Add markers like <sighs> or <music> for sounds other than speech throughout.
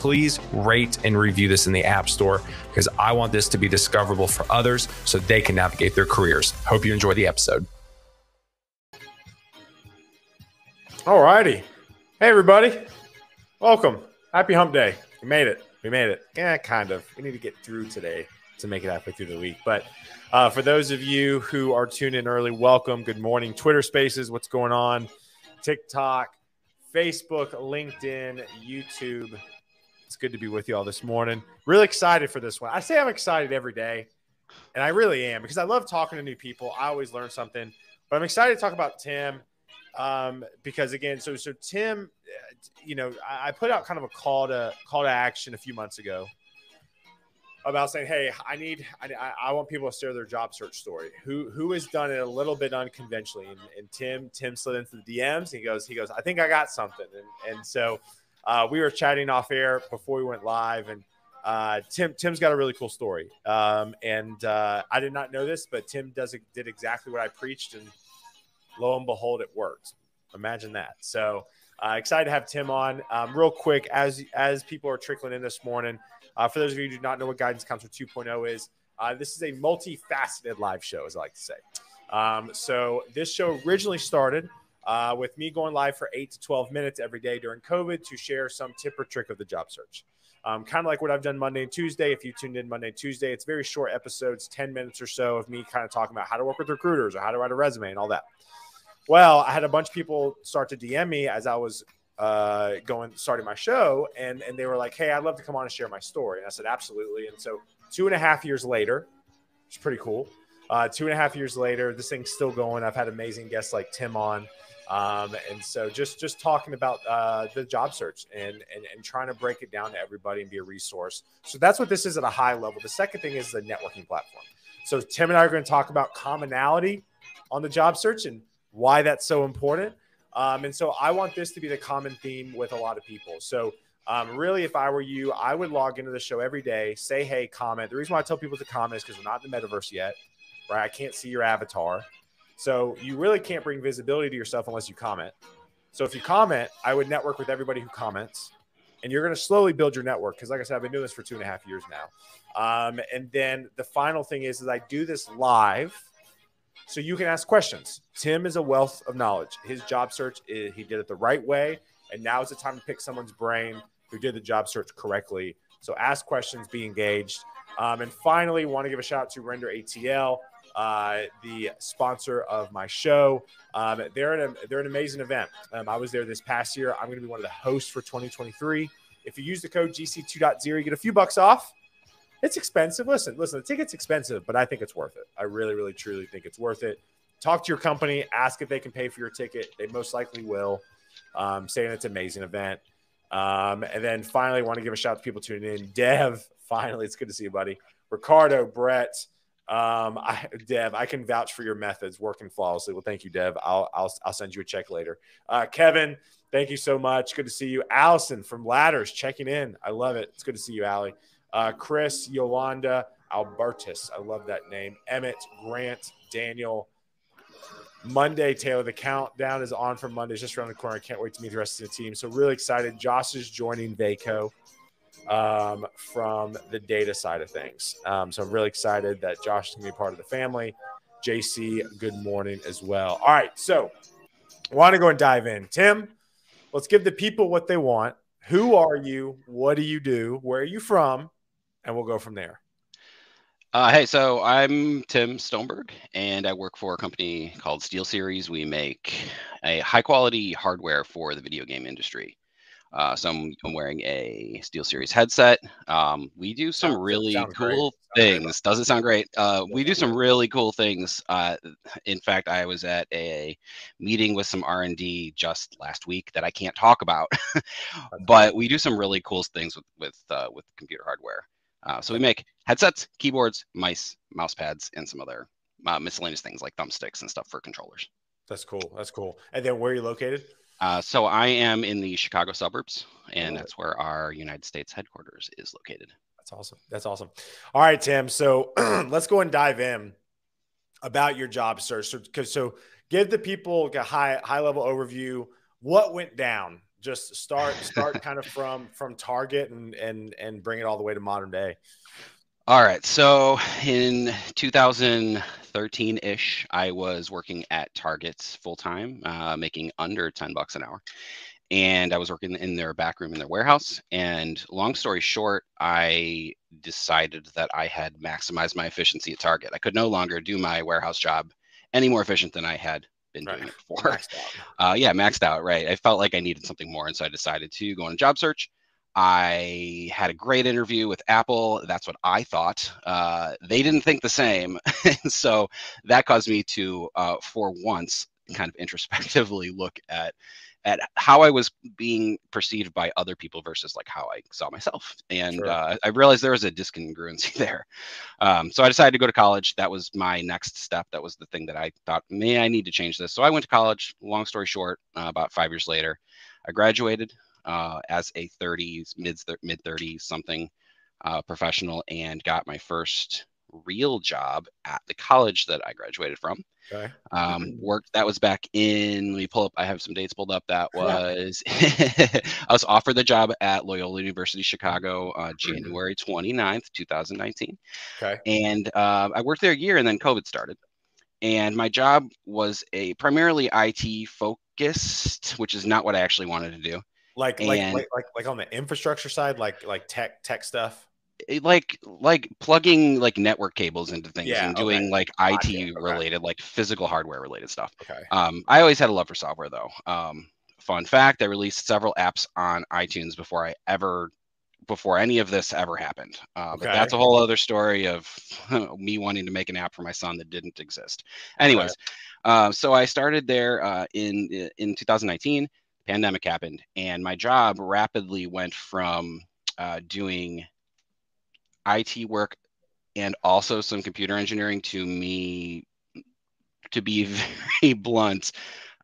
please rate and review this in the App Store because I want this to be discoverable for others so they can navigate their careers. Hope you enjoy the episode. All righty. Hey, everybody. Welcome. Happy hump day. We made it. We made it. Yeah, kind of. We need to get through today to make it halfway through the week. But uh, for those of you who are tuned in early, welcome. Good morning. Twitter Spaces, what's going on? TikTok, Facebook, LinkedIn, YouTube, it's good to be with you all this morning. Really excited for this one. I say I'm excited every day, and I really am because I love talking to new people. I always learn something. But I'm excited to talk about Tim um, because again, so so Tim, uh, you know, I, I put out kind of a call to call to action a few months ago about saying, "Hey, I need, I, I want people to share their job search story. Who who has done it a little bit unconventionally?" And, and Tim Tim slid into the DMs. he goes, he goes, "I think I got something." And and so uh, we were chatting off air before we went live, and uh, Tim Tim's got a really cool story. Um, and uh, I did not know this, but Tim does did exactly what I preached, and lo and behold, it worked. Imagine that. So uh, excited to have Tim on. Um, real quick, as as people are trickling in this morning, uh, for those of you who do not know what Guidance Counselor 2.0 is, uh, this is a multifaceted live show, as I like to say. Um, so this show originally started uh, with me going live for eight to 12 minutes every day during COVID to share some tip or trick of the job search. Um, kind of like what I've done Monday and Tuesday. If you tuned in Monday and Tuesday, it's very short episodes, 10 minutes or so of me kind of talking about how to work with recruiters or how to write a resume and all that. Well, I had a bunch of people start to DM me as I was uh, going starting my show, and and they were like, "Hey, I'd love to come on and share my story." And I said, "Absolutely." And so, two and a half years later, it's pretty cool. Uh, two and a half years later, this thing's still going. I've had amazing guests like Tim on. Um, and so just just talking about uh, the job search and, and and trying to break it down to everybody and be a resource. So that's what this is at a high level. The second thing is the networking platform. So Tim and I are going to talk about commonality on the job search and why that's so important. Um, and so I want this to be the common theme with a lot of people. So um, really, if I were you, I would log into the show every day, say hey, comment. The reason why I tell people to comment is because we're not in the metaverse yet, right? I can't see your avatar. So you really can't bring visibility to yourself unless you comment. So if you comment, I would network with everybody who comments, and you're going to slowly build your network. Because like I said, I've been doing this for two and a half years now. Um, and then the final thing is, is I do this live, so you can ask questions. Tim is a wealth of knowledge. His job search, is, he did it the right way, and now is the time to pick someone's brain who did the job search correctly. So ask questions, be engaged. Um, and finally, want to give a shout out to Render ATL uh, the sponsor of my show. Um, they're an they're an amazing event. Um, I was there this past year. I'm going to be one of the hosts for 2023. If you use the code GC2.0, you get a few bucks off. It's expensive. Listen, listen, the ticket's expensive, but I think it's worth it. I really, really, truly think it's worth it. Talk to your company, ask if they can pay for your ticket. They most likely will. Um, saying it's an amazing event. Um, and then finally, I want to give a shout out to people tuning in. Dev, <laughs> finally, it's good to see you, buddy. Ricardo, Brett, um, I, Dev, I can vouch for your methods working flawlessly. Well, thank you, Dev. I'll, I'll, I'll send you a check later. Uh, Kevin, thank you so much. Good to see you. Allison from Ladders checking in. I love it. It's good to see you, Allie. Uh, Chris, Yolanda, Albertus. I love that name. Emmett, Grant, Daniel. Monday, Taylor. The countdown is on for Monday. It's just around the corner. I can't wait to meet the rest of the team. So really excited. Josh is joining Vaco um, from the data side of things. Um, so I'm really excited that Josh is going to be part of the family. JC, good morning as well. All right. So I want to go and dive in. Tim, let's give the people what they want. Who are you? What do you do? Where are you from? And we'll go from there. Uh, hey, so I'm Tim Stoneberg, and I work for a company called SteelSeries. We make a high quality hardware for the video game industry. Uh, so I'm, I'm, wearing a SteelSeries headset. Um, we do some sounds, really cool things. Does it sound great? Uh, we do some really cool things. Uh, in fact, I was at a meeting with some R&D just last week that I can't talk about, <laughs> but we do some really cool things with with uh, with computer hardware. Uh, so we make headsets, keyboards, mice, mouse pads, and some other uh, miscellaneous things like thumbsticks and stuff for controllers. That's cool. That's cool. And then where are you located? Uh, so I am in the Chicago suburbs, and that's where our United States headquarters is located. That's awesome. That's awesome. All right, Tim. So <clears throat> let's go and dive in about your job search. So, so give the people a high high level overview. What went down? Just start start <laughs> kind of from from Target and and and bring it all the way to modern day. All right. So in 2013 ish, I was working at Target's full time, uh, making under 10 bucks an hour. And I was working in their back room in their warehouse. And long story short, I decided that I had maximized my efficiency at Target. I could no longer do my warehouse job any more efficient than I had been right. doing it <laughs> before. Maxed uh, yeah, maxed out. Right. I felt like I needed something more. And so I decided to go on a job search. I had a great interview with Apple. That's what I thought. Uh, they didn't think the same. <laughs> so that caused me to, uh, for once, kind of introspectively <laughs> look at at how I was being perceived by other people versus like how I saw myself. And sure. uh, I realized there was a discongruency <laughs> there. Um, so I decided to go to college. That was my next step. That was the thing that I thought, may I need to change this. So I went to college. Long story short, uh, about five years later, I graduated uh, as a 30s, mid mid 30s something uh, professional and got my first real job at the college that I graduated from. Okay. Um, worked that was back in. Let me pull up. I have some dates pulled up. That was <laughs> I was offered the job at Loyola University Chicago, uh, January 29th, 2019. Okay. And uh, I worked there a year, and then COVID started. And my job was a primarily IT focused, which is not what I actually wanted to do. Like, like, like, like, like on the infrastructure side, like, like tech, tech stuff. Eh, like, like plugging like network cables into things yeah, and doing okay. like IT okay. related, like physical hardware related stuff. Okay. Um, I always had a love for software though. Um, fun fact: I released several apps on iTunes before I ever before any of this ever happened. Uh, okay. But that's a whole other story of <laughs> me wanting to make an app for my son that didn't exist. Anyways, okay. uh, so I started there uh, in in 2019 pandemic happened, and my job rapidly went from uh, doing IT work and also some computer engineering to me, to be <laughs> very blunt,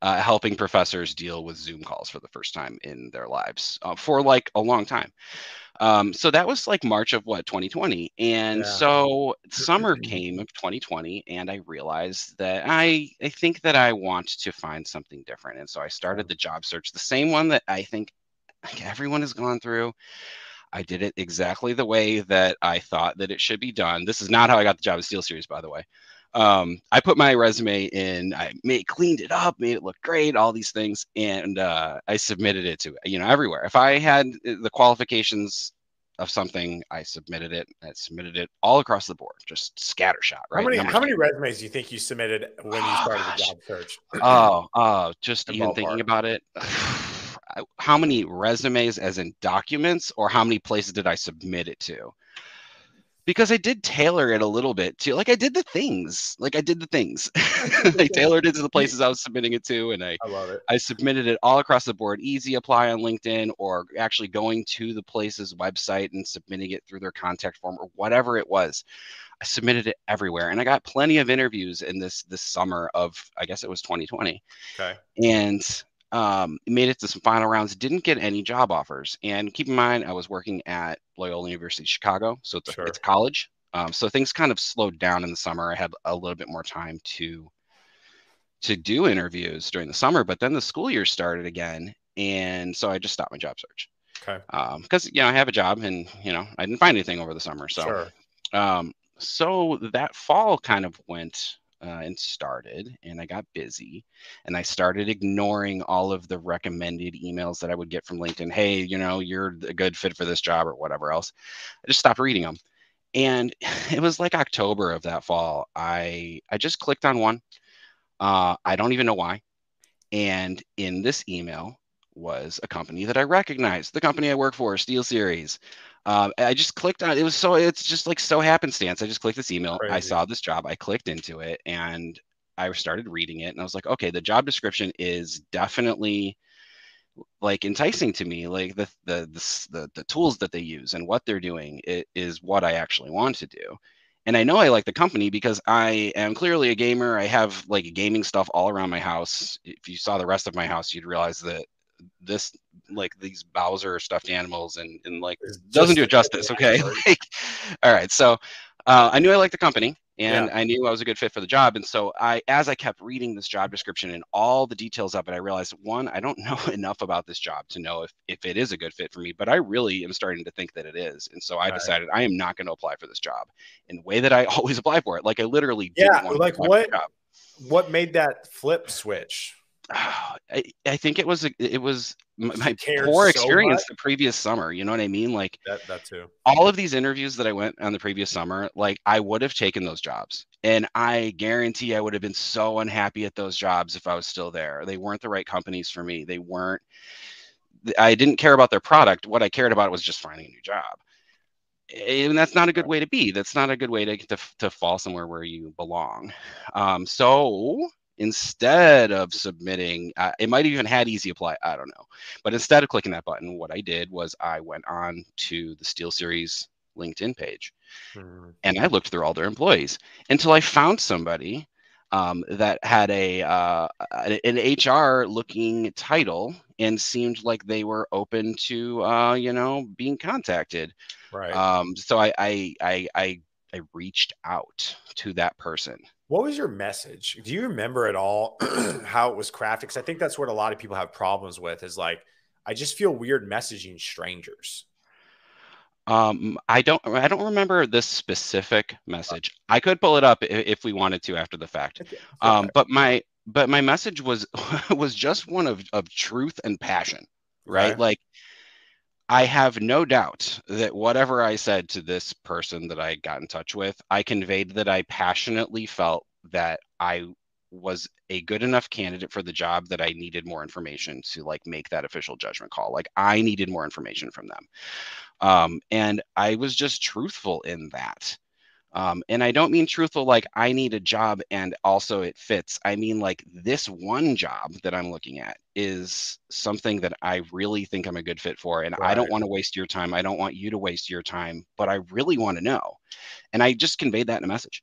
uh, helping professors deal with Zoom calls for the first time in their lives uh, for like a long time. Um, so that was like March of what 2020, and yeah. so summer came of 2020, and I realized that I I think that I want to find something different, and so I started the job search, the same one that I think everyone has gone through. I did it exactly the way that I thought that it should be done. This is not how I got the job at SteelSeries, by the way. Um, I put my resume in, I made cleaned it up, made it look great, all these things, and uh, I submitted it to you know everywhere. If I had the qualifications of something, I submitted it. I submitted it all across the board, just scattershot. Right? How many how many resumes do you think you submitted when you started oh, the job search? oh, uh, just even thinking about it. <sighs> how many resumes, as in documents, or how many places did I submit it to? Because I did tailor it a little bit too. Like I did the things, like I did the things. <laughs> <laughs> I tailored it to the places I was submitting it to, and I, I love it. I submitted it all across the board. Easy apply on LinkedIn, or actually going to the place's website and submitting it through their contact form, or whatever it was. I submitted it everywhere, and I got plenty of interviews in this this summer of I guess it was 2020. Okay. And um, made it to some final rounds, didn't get any job offers. And keep in mind, I was working at Loyola University Chicago, so it's, sure. a, it's college. Um, so things kind of slowed down in the summer. I had a little bit more time to to do interviews during the summer, but then the school year started again, and so I just stopped my job search. Okay. Because um, you know I have a job, and you know I didn't find anything over the summer. So, sure. um, so that fall kind of went uh, and started and I got busy and I started ignoring all of the recommended emails that I would get from LinkedIn. Hey, you know, you're a good fit for this job or whatever else. I just stopped reading them. And <laughs> it was like October of that fall. I I just clicked on one. Uh, I don't even know why. And in this email was a company that I recognized. The company I work for, SteelSeries. Um, I just clicked on it. Was so it's just like so happenstance. I just clicked this email. Crazy. I saw this job. I clicked into it and I started reading it and I was like, okay, the job description is definitely like enticing to me. Like the the the the, the tools that they use and what they're doing it is what I actually want to do. And I know I like the company because I am clearly a gamer. I have like gaming stuff all around my house. If you saw the rest of my house, you'd realize that this like these Bowser stuffed animals and and like doesn't do it justice. <laughs> Okay, <laughs> like, all right. So uh, I knew I liked the company, and yeah. I knew I was a good fit for the job. And so I, as I kept reading this job description and all the details of it, I realized one, I don't <laughs> know enough about this job to know if, if it is a good fit for me, but I really am starting to think that it is. And so I right. decided I am not going to apply for this job in the way that I always apply for it. Like I literally, yeah, like what, what made that flip switch? <sighs> I, I think it was it was my poor experience so the previous summer. You know what I mean? Like that, that too. All of these interviews that I went on the previous summer, like I would have taken those jobs, and I guarantee I would have been so unhappy at those jobs if I was still there. They weren't the right companies for me. They weren't. I didn't care about their product. What I cared about was just finding a new job and that's not a good way to be. That's not a good way to to, to fall somewhere where you belong. Um, so instead of submitting uh, it might even had easy apply i don't know. But instead of clicking that button what i did was i went on to the SteelSeries linkedin page. Mm-hmm. and i looked through all their employees until i found somebody um, that had a uh, an hr looking title and seemed like they were open to uh, you know being contacted. Right. Um, so I, I i i i reached out to that person what was your message? Do you remember at all <clears throat> how it was crafted? Because I think that's what a lot of people have problems with is like, I just feel weird messaging strangers. Um, I don't, I don't remember this specific message. I could pull it up if, we wanted to after the fact. Okay. Um, but my, but my message was, <laughs> was just one of, of truth and passion, right? Okay. Like, I have no doubt that whatever I said to this person that I got in touch with, I conveyed that I passionately felt that I was a good enough candidate for the job that I needed more information to like make that official judgment call. Like I needed more information from them. Um, and I was just truthful in that. Um, and I don't mean truthful like I need a job and also it fits. I mean like this one job that I'm looking at is something that I really think I'm a good fit for. And right. I don't want to waste your time. I don't want you to waste your time, but I really want to know. And I just conveyed that in a message.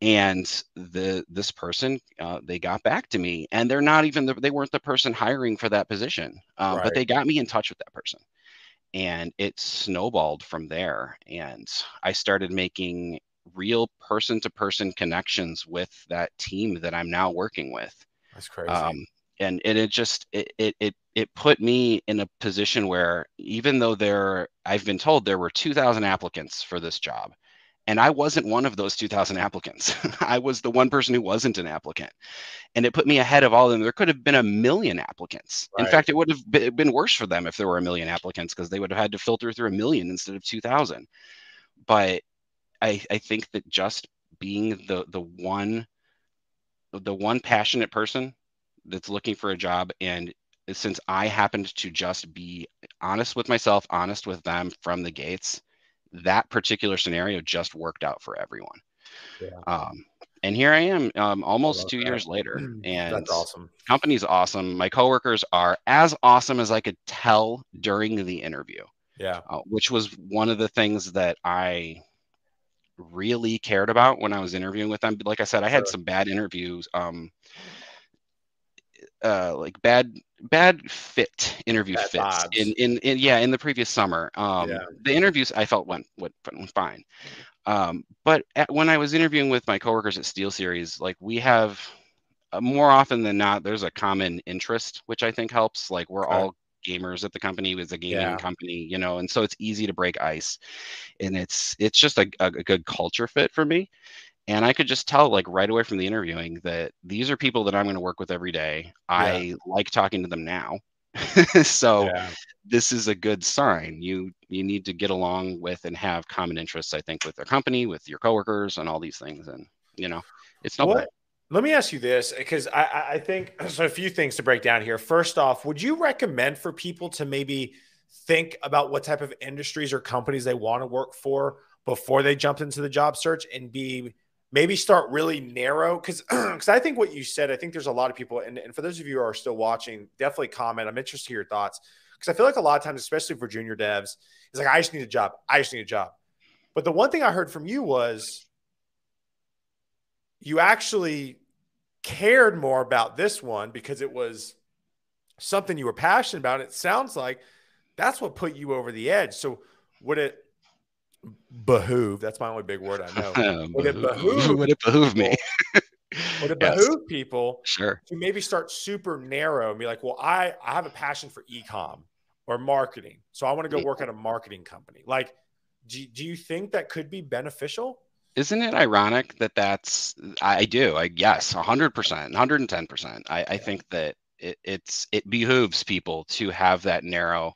And the this person, uh, they got back to me, and they're not even the, they weren't the person hiring for that position, um, right. but they got me in touch with that person and it snowballed from there and i started making real person to person connections with that team that I'm now working with. That's crazy. Um, and, and it just it, it it it put me in a position where even though there I've been told there were 2000 applicants for this job and I wasn't one of those 2000 applicants. <laughs> I was the one person who wasn't an applicant. And it put me ahead of all of them. There could have been a million applicants. Right. In fact, it would have been worse for them if there were a million applicants because they would have had to filter through a million instead of 2000. But I, I think that just being the the one the one passionate person that's looking for a job and since I happened to just be honest with myself, honest with them from the gates, that particular scenario just worked out for everyone. Yeah. Um, and here I am, um, almost two that. years later, <clears throat> and that's awesome. Company's awesome. My coworkers are as awesome as I could tell during the interview. Yeah, uh, which was one of the things that I really cared about when I was interviewing with them. Like I said, I had some bad interviews, um, uh, like bad bad fit interview bad fits in, in, in yeah in the previous summer. Um, yeah. The interviews I felt went went, went fine, um, but at, when I was interviewing with my coworkers at SteelSeries, like we have. Uh, more often than not, there's a common interest, which I think helps. Like we're all gamers at the company was a gaming yeah. company you know and so it's easy to break ice and it's it's just a, a, good culture fit for me and i could just tell like right away from the interviewing that these are people that i'm going to work with every day yeah. i like talking to them now <laughs> so yeah. this is a good sign you you need to get along with and have common interests i think with their company with your coworkers and all these things and you know it's no what, Let me ask you this because I, I think <clears throat> so. A few things to break down here. First off, would you recommend for people to maybe think about what type of industries or companies they want to work for before they jump into the job search and be maybe start really narrow? Because because <clears throat> I think what you said, I think there's a lot of people, and, and for those of you who are still watching, definitely comment. I'm interested in your thoughts because I feel like a lot of times, especially for junior devs, it's like I just need a job. I just need a job. But the one thing I heard from you was you actually cared more about this one because it was something you were passionate about. It sounds like that's what put you over the edge. So would it behoove? That's my only big word I know. <laughs> Would it behoove? would it behoove me? would it <laughs> yes. behoove people sure to maybe start super narrow and be like, well, I, I have a passion for ecom or marketing. So I want to go work at a marketing company. Like, do, do you think that could be beneficial? Isn't it ironic that that's i do i yes 100% 110% i, I think that it, it's it behooves people to have that narrow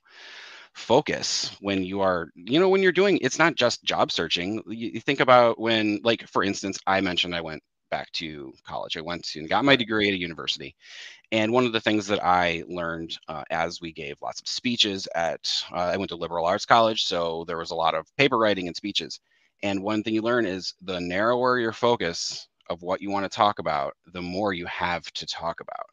focus when you are you know when you're doing it's not just job searching. You, you think about when like for instance i mentioned i went back to college. I went to and got my degree at a university. And one of the things that i learned uh, as we gave lots of speeches at uh, i went to liberal arts college so there was a lot of paper writing and speeches and one thing you learn is the narrower your focus of what you want to talk about, the more you have to talk about.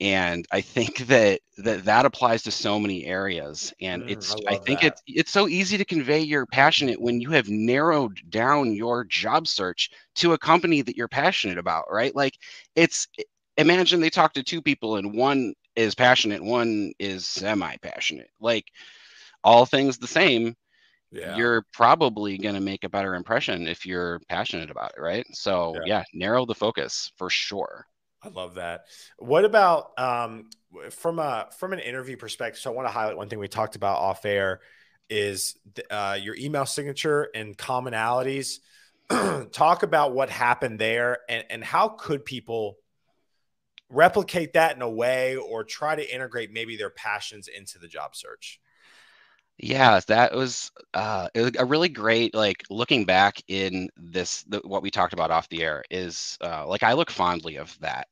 And I think <laughs> that that, that applies to so many areas. And mm, it's I, I think that. it's it's so easy to convey you're passionate when you have narrowed down your job search to a company that you're passionate about, right? Like it's imagine they talk to two people and one is passionate, one is semi-passionate. Like all things the same, yeah. you're probably going to make a better impression if you're passionate about it, right? So, yeah. yeah, narrow the focus for sure. I love that. What about um, from a from an interview perspective? So, I want to highlight one thing we talked about off air is uh, your email signature and commonalities. <clears throat> Talk about what happened there and, and how could people replicate that in a way or try to integrate maybe their passions into the job search? Yeah, that was uh, a really great like looking back in this the, what we talked about off the air is uh, like I look fondly of that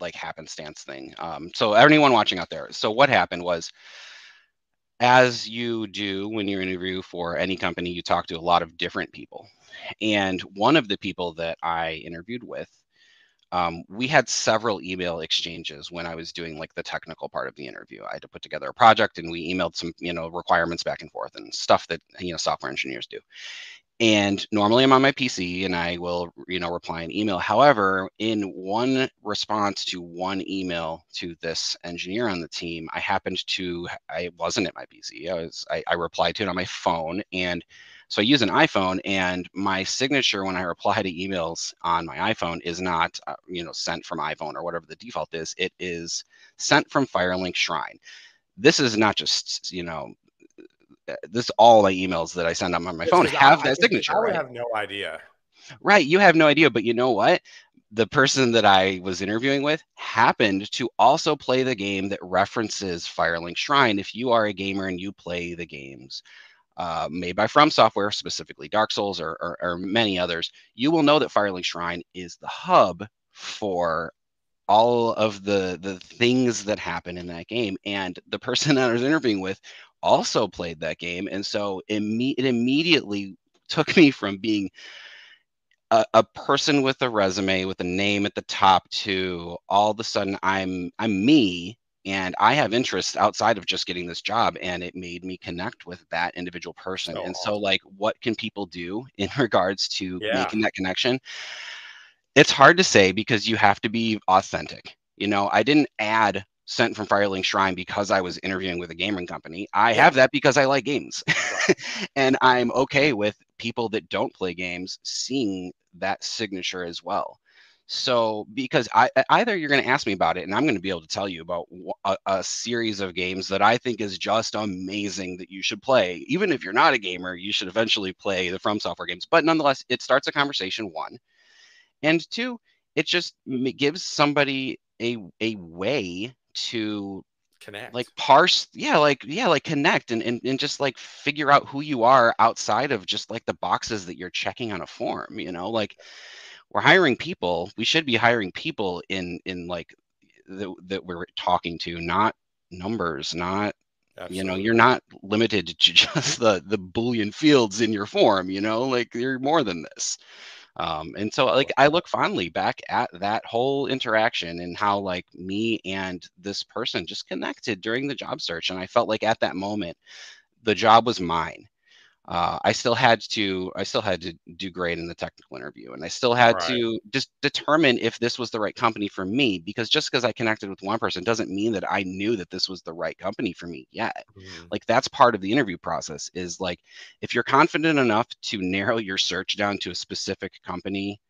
like happenstance thing. Um, so anyone watching out there, so what happened was as you do when you interview for any company, you talk to a lot of different people. And one of the people that I interviewed with um, we had several email exchanges when I was doing like the technical part of the interview. I had to put together a project and we emailed some, you know, requirements back and forth and stuff that, you know, software engineers do. And normally I'm on my PC and I will, you know, reply an email. However, in one response to one email to this engineer on the team, I happened to, I wasn't at my PC. I was, I, I replied to it on my phone and so I use an iPhone, and my signature when I reply to emails on my iPhone is not, uh, you know, sent from iPhone or whatever the default is. It is sent from Firelink Shrine. This is not just, you know, uh, this all my emails that I send on my phone have that signature. I would right? have no idea. Right, you have no idea, but you know what? the person that I was interviewing with happened to also play the game that references Firelink Shrine. If you are a gamer and you play the games uh, made by FromSoftware, specifically Dark Souls or, or, or many others, you will know that Firelink Shrine is the hub for all of the the things that happen in that game. And the person <laughs> that I was interviewing with also played that game, and so imme- it immediately took me from being a, a, person with a resume with a name at the top to all of a sudden I'm I'm me and i have interests outside of just getting this job and it made me connect with that individual person so and awesome. so like what can people do in <laughs> regards to yeah. making that connection it's hard to say because you have to be authentic you know i didn't add sent from firelink shrine because i was interviewing with a gaming company i yeah. have that because i like games <laughs> and i'm okay with people that don't play games seeing that signature as well so, because I either you're going to ask me about it, and I'm going to be able to tell you about a, a, series of games that I think is just amazing that you should play. Even if you're not a gamer, you should eventually play the FromSoftware games. But nonetheless, it starts a conversation. One, and two, it just gives somebody a a way to connect like parse yeah like yeah like connect and, and and just like figure out who you are outside of just like the boxes that you're checking on a form you know like we're hiring people. We should be hiring people in in like that that we're talking to, not numbers, not Absolutely. you know you're not limited to <laughs> just the the boolean fields in your form you know like you're more than this um, and so like i look fondly back at that whole interaction and how like me and this person just connected during the job search and i felt like at that moment the job was mine uh, I still had to I still had to do great in the technical interview, and I still had right. to just determine if this was the right company for me. Because just because I connected with one person doesn't mean that I knew that this was the right company for me yet. Mm-hmm. Like that's part of the interview process. Is like if you're confident enough to narrow your search down to a specific company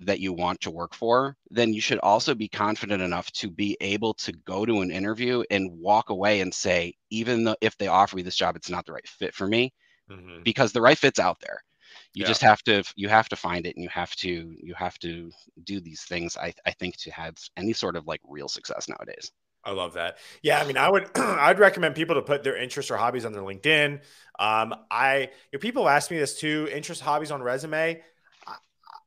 that you want to work for, then you should also be confident enough to be able to go to an interview and walk away and say, even though if they offer me this job, it's not the right fit for me mm-hmm. because the right fit's out there you yeah. just have to you have to find it and you have to you have to do these things I, I think to have any sort of like real success nowadays I love that. Yeah, I mean, I would <clears throat> I'd recommend people to put their interests or hobbies on their LinkedIn. Um, I you know, people ask me this too: interest, hobbies on resume. I,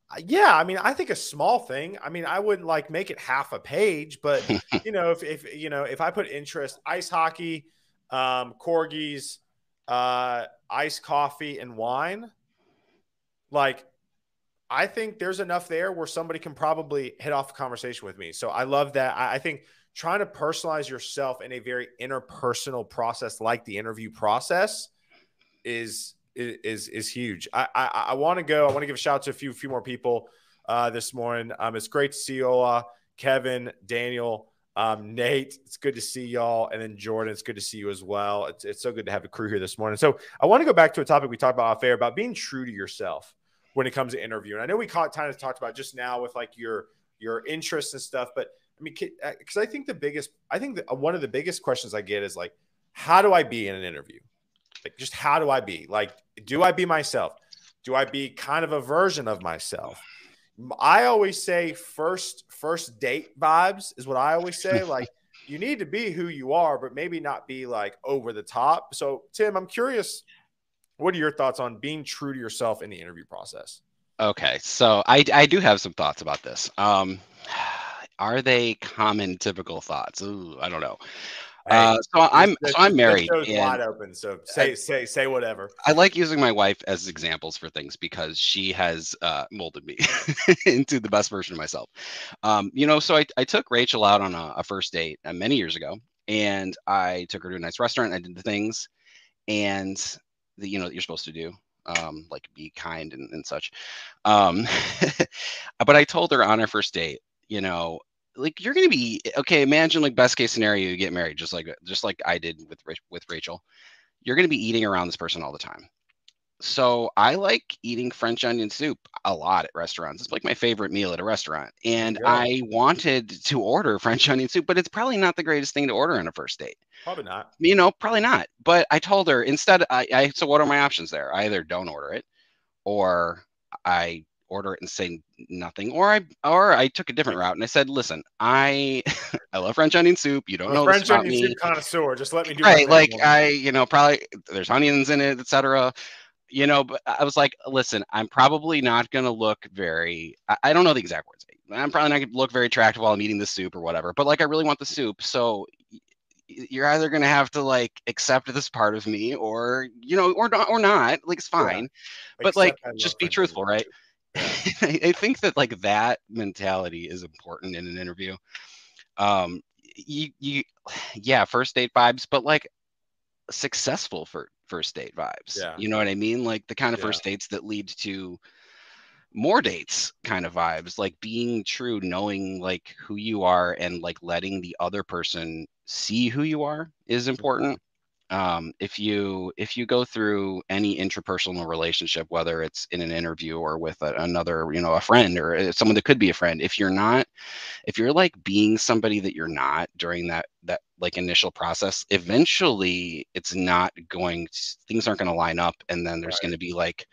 I, yeah, I mean, I think a small thing. I mean, I wouldn't like make it half a page, but <laughs> you know, if if you know, if I put interest, ice hockey, um, corgis, uh, iced coffee and wine, like I think there's enough there where somebody can probably hit off a conversation with me. So I love that. I, I think trying to personalize yourself in a very interpersonal process like the interview process is is is huge. I I, I want to go. I want to give a shout out to a few few more people uh, this morning. Um, it's great to see you Ola, Kevin, Daniel. Um, Nate, it's good to see y'all. And then Jordan, it's good to see you as well. It's, it's so good to have a crew here this morning. So I want to go back to a topic we talked about off air about being true to yourself when it comes to interviewing. I know we caught kind of talked about just now with like your your interests and stuff, but I mean, uh, I think the biggest, I think that uh, one of the biggest questions I get is like, how do I be in an interview? Like, just how do I be? Like, do I be myself? Do I be kind of a version of myself? I always say first first date vibes is what I always say. <laughs> Like you need to be who you are, but maybe not be like over the top. So Tim, I'm curious, what are your thoughts on being true to yourself in the interview process? Okay, so I I do have some thoughts about this. Um, <sighs> are they common typical thoughts? Ooh, I don't know. Uh, so I'm so I'm married. And wide open. So say say say whatever. I like using my wife as examples for things because she has uh, molded me <laughs> into the best version of myself. Um, you know, so I, I took Rachel out on a, a first date uh, many years ago, and I took her to a nice restaurant. I did the things, and the you know that you're supposed to do. Um, like be kind and, and such. Um, <laughs> but I told her on our first date, you know, like you're gonna be okay. Imagine like best case scenario, you get married, just like just like I did with with Rachel. You're gonna be eating around this person all the time. So I like eating French onion soup a lot at restaurants. It's like my favorite meal at a restaurant. And yeah. I wanted to order <laughs> French onion soup, but it's probably not the greatest thing to order on a first date. Probably not. You know, probably not. But I told her instead, I, I so what are my options there? I either don't order it or I order it and say nothing or i or i took a different route and i said listen i <laughs> i love french onion soup. You don't I'm know french onion me. soup connoisseur. Just let me do it. right like i you know probably there's onions in it etc you know but i was like listen i'm probably not going to look very I, I, don't know the exact words. I'm probably not going to look very attractive while i'm eating the soup or whatever but like i really want the soup so you're either going to have to like accept this part of me or you know or not or not like it's fine. Yeah. but like just be truthful right <laughs> I think that like that mentality is important in an interview. Um, you, you, <sighs> yeah, first date vibes, but like successful for first date vibes. Yeah. You know what I mean? Like the kind of yeah. first dates that lead to more dates kind of vibes, like being true, knowing like who you are and like letting the other person see who you are is mm-hmm. important um, if you if you go through any interpersonal relationship whether it's in an interview or with a, another you know a friend or uh, someone that could be a friend if you're not if you're like being somebody that you're not during that that like initial process eventually it's not going to, things aren't going to line up and then there's right. going to be like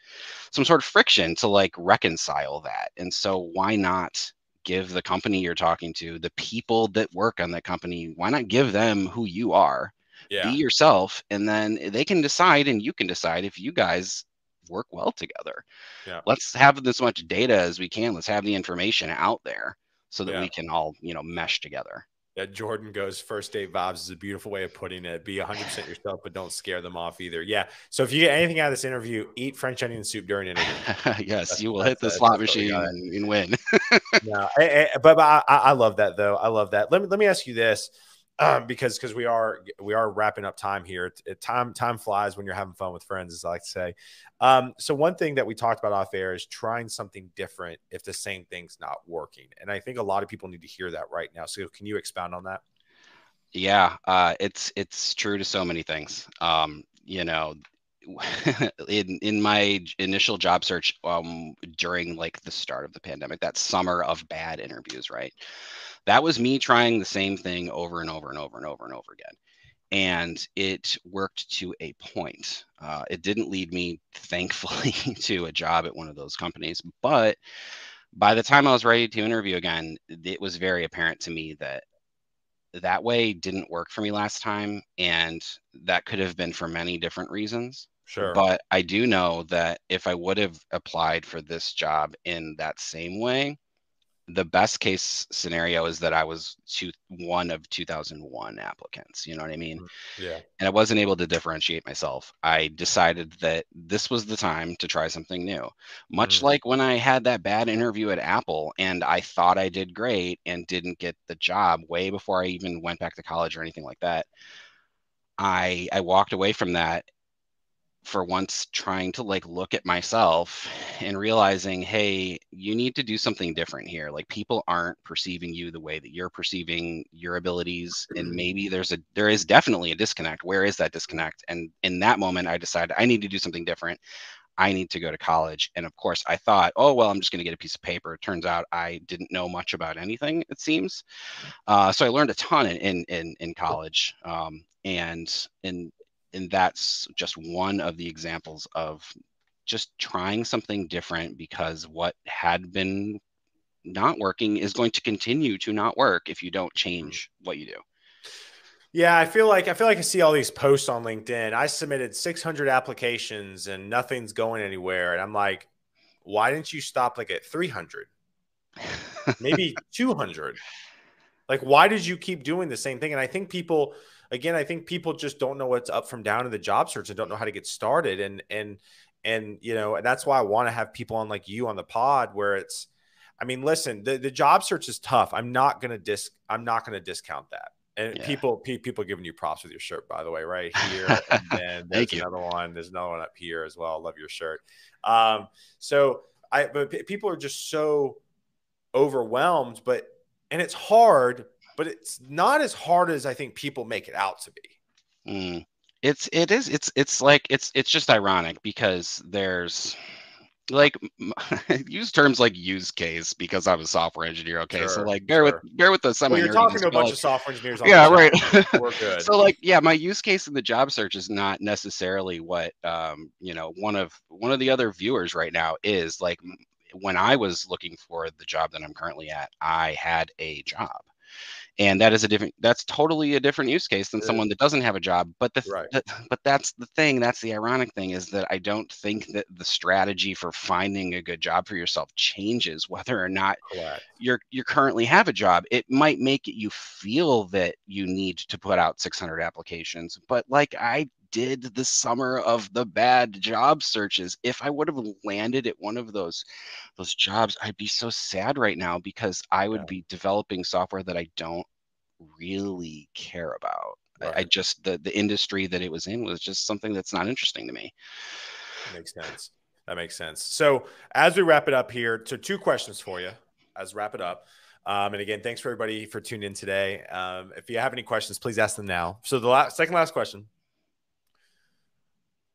some sort of friction to like reconcile that and so why not give the company you're talking to the people that work on that company why not give them who you are yeah. be yourself and then they can decide and you can decide if you guys work well together. Yeah. Let's have as much data as we can. Let's have the information out there so that Yeah. we can all, you know, mesh together. that Jordan goes first date vibes is a beautiful way of putting it. Be 100% <laughs> yourself, but don't scare them off either. Yeah. So if you get anything out of this interview, eat French onion soup during interview. <laughs> yes, That's- you will hit the slot machine and, and win. <laughs> no, eh, eh, but, but I, I I love that though. I love that. Let me let me ask you this, um, because because we are we are wrapping up time here. It- it- time time flies when you're having fun with friends, as I like to say. Um, so one thing that we talked about off air is trying something different if the same thing's not working, and I think a lot of people need to hear that right now. So can you expound on that? Yeah, uh, it's it's true to so many things. Um, you know, <laughs> in in my initial job search um, during like the start of the pandemic, that summer of bad interviews, right? That was me trying the same thing over and over and over and over and over again, and it worked to a point. Uh, it didn't lead me, thankfully, <laughs> to a job at one of those companies, but by the time I was ready to interview again, it was very apparent to me that that way didn't work for me last time and that could have been for many different reasons Sure. but i do know that if i would have applied for this job in that same way the best case scenario is that i was two, one of 2001 applicants you know what i mean yeah. and I wasn't able to differentiate myself. I decided that this was the time to try something new. Much Mm. like when I had that bad interview at Apple and I thought I did great and didn't get the job way before I even went back to college or anything like that. I I walked away from that for once trying to like look at myself and realizing hey you need to do something different here. Like people aren't perceiving you the way that you're perceiving your abilities and maybe there's a there is definitely a disconnect. Where is that disconnect? And in that moment i decided i need to do something different. I need to go to college. And of course i thought oh well i'm just going to get a piece of paper. It turns out i didn't know much about anything it seems. Uh, so i learned a ton in in in, in college um, and and and that's just one of the examples of just trying something different because what had been not working is going to continue to not work if you don't mm-hmm. change what you do. Yeah, I feel like I feel like I see all these posts on LinkedIn. I submitted 600 applications and nothing's going anywhere, and I'm like, why didn't you stop like at 300, <laughs> maybe 200? Like, why did you keep doing the same thing? And I think people, again, I think people just don't know what's up from down in the job search and don't know how to get started. And and and you know, and that's why I want to have people on like you on the pod where it's, I mean, listen, the, the job search is tough. I'm not gonna disc, I'm not gonna discount that. And Yeah. people, pe- people giving you props with your shirt, by the way, right <laughs> here. And then <laughs> there's Thank you. another one. There's another one up here as well. Love your shirt. Um, so I, but pe- people are just so overwhelmed, but and it's hard, but it's not as hard as I think people make it out to be. Mm. It's it is it's it's like it's it's just ironic because there's like <laughs> use terms like use case because I'm a software engineer. Okay, so like bear sure. with bear with the semi. Well, you're talking to a bunch of software engineers. On yeah right. <laughs> We're <laughs> good. so like yeah my use case in the job search is not necessarily what um you know one of one of the other viewers right now is like when i was looking for the job that i'm currently at i had a job and that is a different that's totally a different use case than someone that doesn't have a job but the, Right. the but that's the thing that's the ironic thing is that i don't think that the strategy for finding a good job for yourself changes <laughs> whether or not Correct. you're you currently have a job it might make you feel that you need to put out 600 applications but like i did the summer of the bad job searches if i would have landed at one of those those jobs i'd be so sad right now because i would Yeah. be developing software that i don't really care about I, I just the the industry that it was in was just something that's not interesting to me Makes sense. That makes sense. So as we wrap it up here, so two questions for you as wrap it up. Um, and again, thanks for everybody for tuning in today. Um, if you have any questions, please ask them now. So the last, second last question: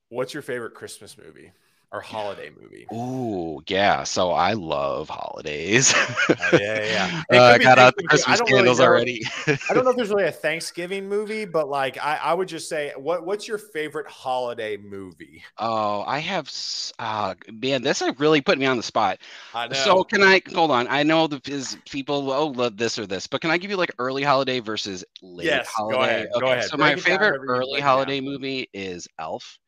What's your favorite Christmas movie or holiday movie? Ooh, yeah. So I love holidays. <laughs> Oh, yeah, yeah, yeah. Uh, I got out the Thanksgiving, too. I Christmas don't really already. <laughs> I don't know if <laughs> there's really a Thanksgiving movie, but like I, I would just say, what what's your favorite holiday movie? Oh, I have. Uh, man, this is really put me on the spot. I know. So can I hold on? I know the is people oh love this or this, but can I give you like early holiday versus late Yes, go holiday? ahead, go ahead. So Break my favorite however you break early holiday down. movie is Elf.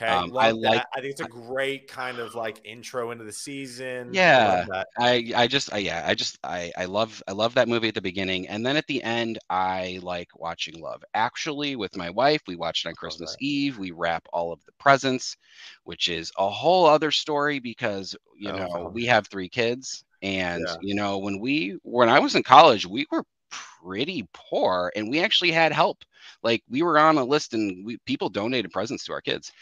Okay, um, I like. I think it's a great kind of like intro into the season. Yeah, I, I, I just I, yeah I just I I love I love that movie at the beginning, and then at the end I like watching Love Actually with my wife. We watched it on Christmas okay. Eve. We wrap all of the presents, which is a whole other story because you oh, know we have three kids, and yeah. you know when we when I was in college we were pretty poor and we actually had help. Like we were on a list and we, people donated presents to our kids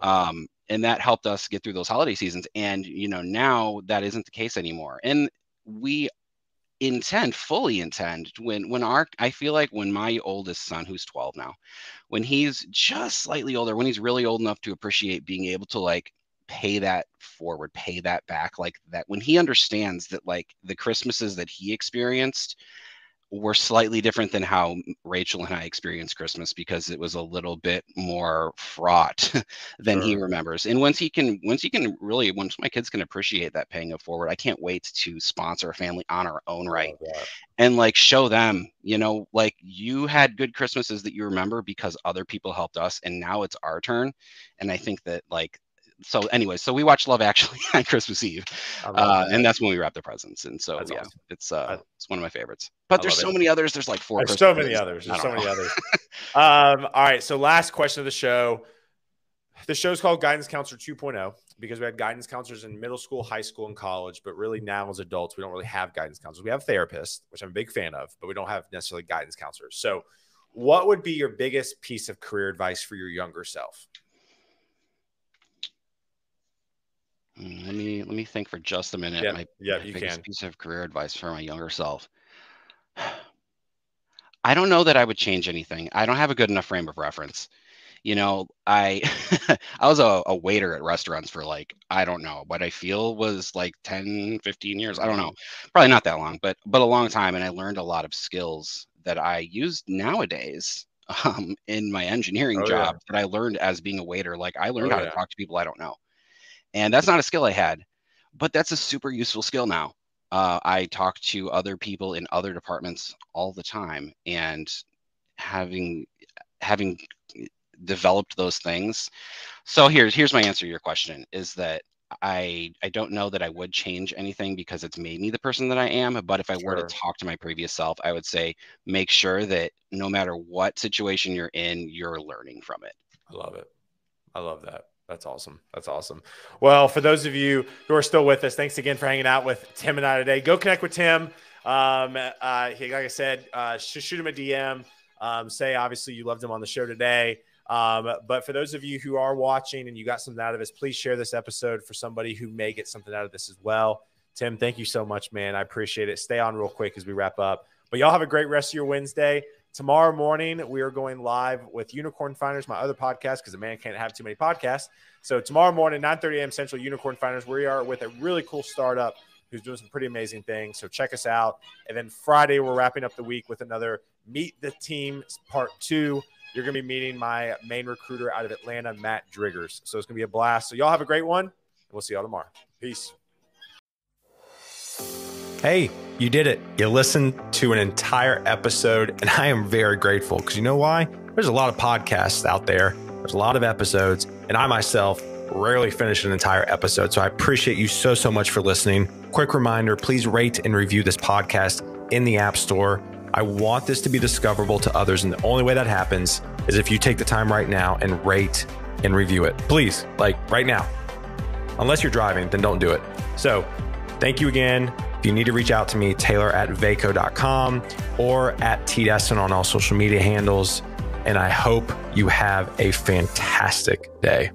um, and that helped us get through those holiday seasons and you know now that isn't the case anymore. And we intend fully intend when when our i feel like when my oldest son who's 12 now when he's just slightly older when he's really old enough to appreciate being able to like pay that forward pay that back like that when he understands that like the christmases that he experienced were slightly different than how Rachel and I experienced Christmas because it was a little bit more fraught <laughs> than sure. he remembers. And once he can, once he can really, once my kids can appreciate that paying it forward, I can't wait to sponsor a family on our own right and like show them, you know, like you had good Christmases that you remember because other people helped us, and now it's our turn. And I think that like so anyway, so we watched Love Actually <laughs> on Christmas Eve, uh, and that's when we wrap the presents. And so that's yeah, awesome. it's uh, it's one of my favorites. But I there's so it. many others. There's like four. There's so many others. There's so know. many others. <laughs> um, all right. So last question of the show. The show's called Guidance Counselor 2.0 because we had guidance counselors in middle school, high school, and college. But really, now as adults, we don't really have guidance counselors. We have therapists, which I'm a big fan of, but we don't have necessarily guidance counselors. So, what would be your biggest piece of career advice for your younger self? Mm, let me let me think for just a minute. Yeah, my, yeah, my you can. Piece of career advice for my younger self. <sighs> I don't know that I would change anything. I don't have a good enough frame of reference. You know, I <laughs> I was a, a waiter at restaurants for like, I don't know, what I feel was like 10, 15 years. I don't know. Probably not that long, but but a long time. And I learned a lot of skills that I use nowadays <laughs> um, in my engineering oh, job yeah. that I learned as being a waiter. Like I learned oh, how yeah. to talk to people I don't know. And that's not a skill I had, but that's a super useful skill now. Uh, I talk to other people in other departments all the time, and having having developed those things. So here's here's my answer to your question: is that I I don't know that I would change anything because it's made me the person that I am. But if I sure. were to talk to my previous self, I would say make sure that no matter what situation you're in, you're learning from it. I love it. I love that. That's awesome. That's awesome. Well, for those of you who are still with us, thanks again for hanging out with Tim and I today. Go connect with Tim. Um, uh, he, like I said, uh, shoot him a DM. Um, say obviously you loved him on the show today. Um, but for those of you who are watching and you got something out of this, please share this episode for somebody who may get something out of this as well. Tim, thank you so much, man. I appreciate it. Stay on real quick as we wrap up. But y'all have a great rest of your Wednesday. Tomorrow morning, we are going live with Unicorn Finders, my other podcast, because a man can't have too many podcasts. So tomorrow morning, 9 30 a.m. Central, Unicorn Finders, we are with a really cool startup who's doing some pretty amazing things. So check us out. And then Friday, we're wrapping up the week with another Meet the Team Part 2. You're going to be meeting my main recruiter out of Atlanta, Matt Driggers. So it's going to be a blast. So y'all have a great one. And we'll see y'all tomorrow. Peace. Hey, you did it. You listened to an entire episode, and I am very grateful because you know why? There's a lot of podcasts out there, there's a lot of episodes, and I myself rarely finish an entire episode. So I appreciate you so, so much for listening. Quick reminder please rate and review this podcast in the App Store. I want this to be discoverable to others, and the only way that happens is if you take the time right now and rate and review it. Please, like right now. Unless you're driving, then don't do it. So, thank you again. If you need to reach out to me, Taylor at vaco.com or at TDesseyn on all social media handles. And I hope you have a fantastic day.